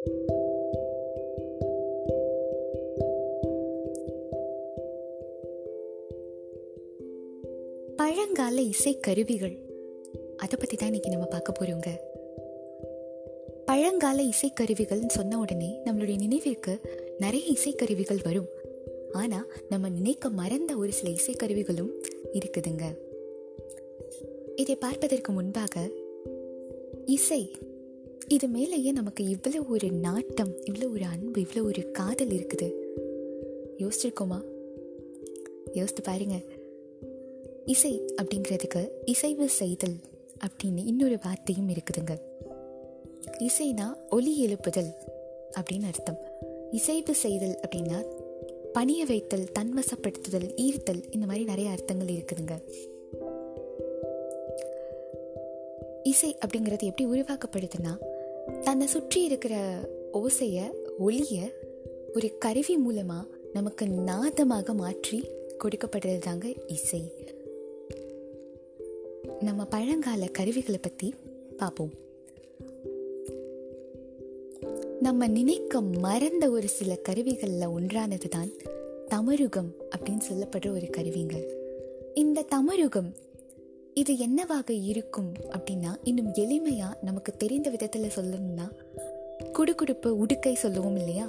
பழங்கால இசை கருவிகள் அதை பற்றி தான் இன்னைக்கு நம்ம பார்க்க போகிறோங்க பழங்கால இசைக்கருவிகள்னு சொன்ன உடனே நம்மளுடைய நினைவிற்கு நிறைய இசைக்கருவிகள் வரும். ஆனால் நம்ம நினைக்க மறந்த ஒரு சில இசைக்கருவிகளும் இருக்குதுங்க. இதை பார்ப்பதற்கு முன்பாக இசை இது மேலேயே நமக்கு இவ்வளோ ஒரு நாட்டம் இவ்வளோ ஒரு அன்பு இவ்வளோ ஒரு காதல் இருக்குது. யோசிச்சிருக்கோமா? யோசித்து பாருங்க. இசை அப்படிங்கிறதுக்கு இசைவு செய்தல் அப்படின்னு இன்னொரு வார்த்தையும் இருக்குதுங்க. இசைனா ஒலி எழுப்புதல் அப்படின்னு அர்த்தம். இசைவு செய்தல் அப்படின்னா பணிய வைத்தல் தன்வசப்படுத்துதல் ஈர்த்தல் இந்த மாதிரி நிறைய அர்த்தங்கள் இருக்குதுங்க. இசை அப்படிங்கிறது எப்படி உருவாக்கப்படுதுன்னா தன்னை சுற்றி இருக்கிற ஓசையை ஒளிய ஒரு கருவி மூலமாக நமக்கு நாதமாக மாற்றி கொடுக்கப்படுறது தாங்க இசை. நம்ம பழங்கால கருவிகளை பற்றி பார்ப்போம் நம்ம நினைக்க மறந்த ஒரு சில கருவிகளில் ஒன்றானது தான் தமருகம் அப்படின்னு சொல்லப்படுற ஒரு கருவிங்க. இந்த தமருகம் இது என்னவாக இருக்கும் அப்படின்னா இன்னும் எளிமையாக நமக்கு தெரிந்த விதத்தில் சொல்லணும்னா குடுகுடுப்பு உடுக்கை சொல்லுவோம் இல்லையா?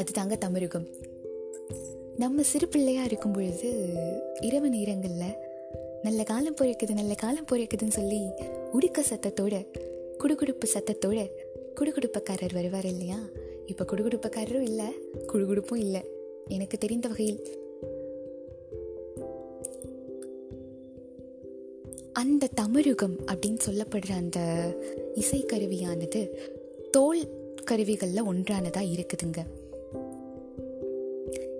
அதுதாங்க தமிழகம் நம்ம சிறு பிள்ளையாக இருக்கும் பொழுது இரவு நேரங்களில் நல்ல காலம் பிறக்குது நல்ல காலம் பிறக்குதுன்னு சொல்லி உடுக்க சத்தத்தோட குடுகுடுப்பு சத்தத்தோட குடுகுடுப்பக்காரர் வருவார் இல்லையா? இப்போ குடுகுடுப்பக்காரரும் இல்லை குடுகுடுப்பும் இல்லை. எனக்கு தெரிந்த வகையில் அந்த தமிழுகம் அப்படின்னு சொல்லப்படுற அந்த இசைக்கருவியானது தோல் கருவிகளில் ஒன்றானதாக இருக்குதுங்க.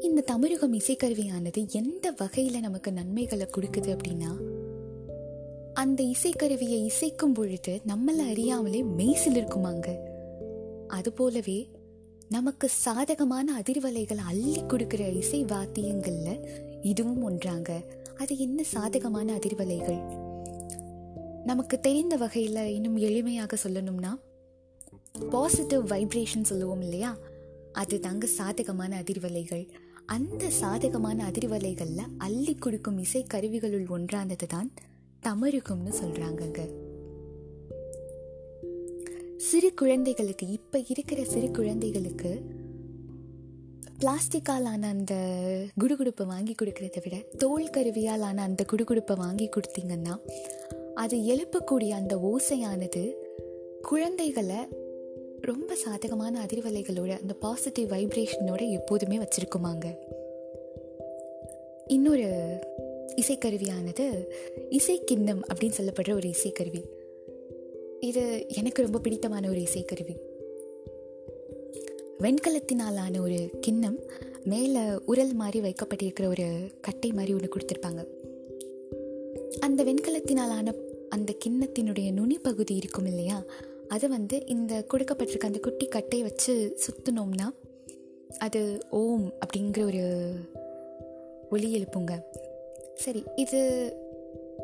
இந்த தமிழகம் இசைக்கருவியானது எந்த வகையில் நமக்கு நன்மைகளை கொடுக்குது அப்படின்னா அந்த இசைக்கருவியை இசைக்கும் பொழுது நம்மளை அறியாமலே மெய்சில் இருக்குமாங்க. அது போலவே நமக்கு சாதகமான அதிர்வலைகளை அள்ளி கொடுக்குற இசை வாத்தியங்களில் இதுவும் ஒன்றாங்க. அது என்ன சாதகமான அதிர்வலைகள்? நமக்கு தெரிந்த வகையில் இன்னும் எளிமையாக சொல்லணும்னா பாசிட்டிவ் வைப்ரேஷன் சொல்லுவோம் இல்லையா? அது தாங்க சாதகமான அதிர்வலைகள். அந்த சாதகமான அதிர்வலைகளில் அள்ளி கொடுக்கும் இசை கருவிகளுள் ஒன்றானது தான் தமருகம்னு சொல்கிறாங்கங்க சிறு குழந்தைகளுக்கு இப்போ இருக்கிற சிறு குழந்தைகளுக்கு பிளாஸ்டிக்கால் ஆன அந்த குடுகுடுப்பை வாங்கி கொடுக்கறத விட தோல் கருவியால் ஆன அந்த குடுகுடுப்பை வாங்கி கொடுத்தீங்கன்னா அது எழுப்பக்கூடிய அந்த ஓசையானது குழந்தைகளை ரொம்ப சாதகமான அதிர்வலைகளோட அந்த பாசிட்டிவ் வைப்ரேஷனோட எப்போதுமே வச்சுருக்குமாங்க. இன்னொரு இசைக்கருவியானது இசைக்கிண்ணம் அப்படின்னு சொல்லப்படுற ஒரு இசைக்கருவி. இது எனக்கு ரொம்ப பிடித்தமான ஒரு இசைக்கருவி. வெண்கலத்தினாலான ஒரு கிண்ணம் மேலே உரல் மாதிரி வைக்கப்பட்டிருக்கிற ஒரு கட்டை மாதிரி ஒன்று கொடுத்துருப்பாங்க. அந்த வெண்கலத்தினாலான அந்த கிண்ணத்தினுடைய நுனி பகுதி இருக்கும் இல்லையா? அதை வந்து இந்த கொடுக்கப்பட்டிருக்க அந்த குட்டி கட்டை வச்சு சுற்றினோம்னா அது ஓம் அப்படிங்கிற ஒரு ஒலி எழுப்புங்க. சரி இது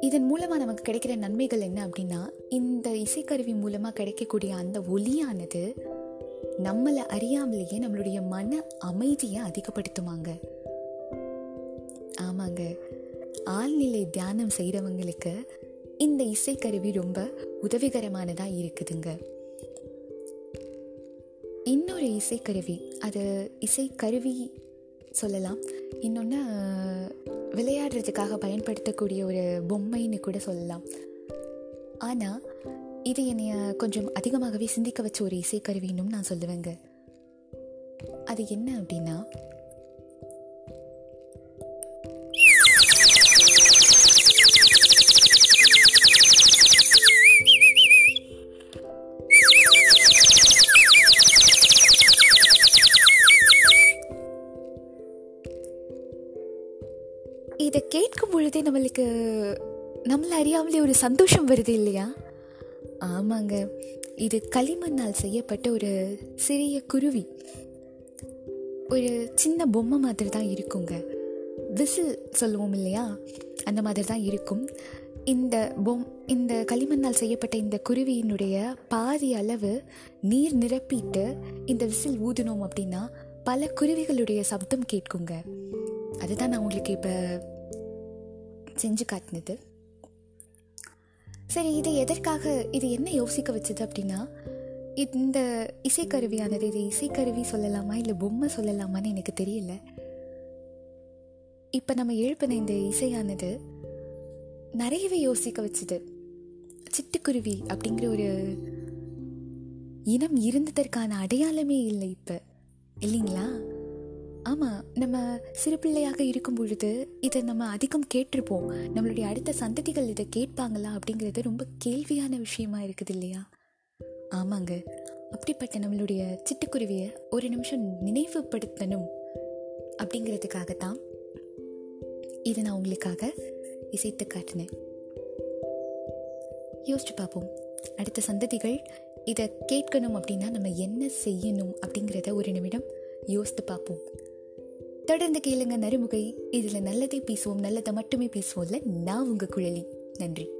இதன் மூலமாக நமக்கு கிடைக்கிற நன்மைகள் என்ன அப்படின்னா இந்த இசைக்கருவி மூலமாக கிடைக்கக்கூடிய அந்த ஒலியானது நம்மளை அறியாமலேயே நம்மளுடைய மன அமைதியை அதிகப்படுத்துமாங்க. ஆமாங்க. ஆழ்நிலை தியானம் செய்கிறவங்களுக்கு இந்த இசைக்கருவி ரொம்ப உதவிகரமானதாக இருக்குதுங்க. இன்னொரு இசைக்கருவி அது இசைக்கருவி சொல்லலாம். இன்னொன்று விளையாடுறதுக்காக பயன்படுத்தக்கூடிய ஒரு பொம்மைன்னு கூட சொல்லலாம். ஆனால் இது என்னைய கொஞ்சம் அதிகமாகவே சிந்திக்க வச்ச ஒரு இசைக்கருவின்னு நான் சொல்லுவேங்க. அது என்ன அப்படின்னா இதை கேட்கும் பொழுதே நம்மளுக்கு நம்மளை அறியாமலே ஒரு சந்தோஷம் வருது இல்லையா? ஆமாங்க. இது களிமண்ணால் செய்யப்பட்ட ஒரு சிறிய குருவி. ஒரு சின்ன பொம்மை மாதிரி தான் இருக்குங்க. விசில் சொல்லுவோம் இல்லையா? அந்த மாதிரி தான் இருக்கும். இந்த பொம் இந்த களிமண்ணால் செய்யப்பட்ட இந்த குருவியினுடைய பாதி அளவு நீர் நிரப்பிட்டு இந்த விசில் ஊதினோம் அப்படின்னா பல குருவிகளுடைய சப்தம் கேட்குங்க. அதுதான் நான் உங்களுக்கு இப்போ செஞ்சு காட்டினது. சரி இது எதற்காக இது என்ன யோசிக்க வச்சது அப்படின்னா இந்த இசைக்கருவியானது இது இசைக்கருவி சொல்லலாமா இல்லை பொம்மை சொல்லலாமான்னு எனக்கு தெரியல. இப்போ நம்ம எழுப்பின இந்த இசையானது நிறையவே யோசிக்க வச்சுது. சிட்டுக்குருவி அப்படிங்கிற ஒரு இனம் இருந்ததற்கான அடையாளமே இல்லை இப்போ. இல்லைங்களா? ஆமாம் நம்ம சிறு பிள்ளையாக இருக்கும் பொழுது இதை நம்ம அதிகம் கேட்டிருப்போம். நம்மளுடைய அடுத்த சந்ததிகள் இதை கேட்பாங்களா அப்படிங்கிறது ரொம்ப கேள்வியான விஷயமா இருக்குது இல்லையா? ஆமாங்க. அப்படிப்பட்ட நம்மளுடைய சிட்டுக்குருவியை ஒரு நிமிஷம் நினைவுபடுத்தணும் அப்படிங்கிறதுக்காகத்தான் இதை நான் உங்களுக்காக இசைத்து காட்டினேன். யோசிச்சு பார்ப்போம். அடுத்த சந்ததிகள் இதை கேட்கணும் அப்படின்னா நம்ம என்ன செய்யணும் அப்படிங்கிறத ஒரு நிமிடம் யோசித்து பார்ப்போம். தொடர்ந்து கேளுங்க நறுமுகை. இதில் நல்லதை பேசுவோம் நல்லதை மட்டுமே பேசுவோம்ல. நான் உங்கள் குழலி. நன்றி.